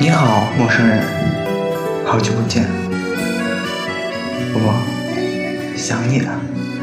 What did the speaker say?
你好陌生人好久不见我想你了。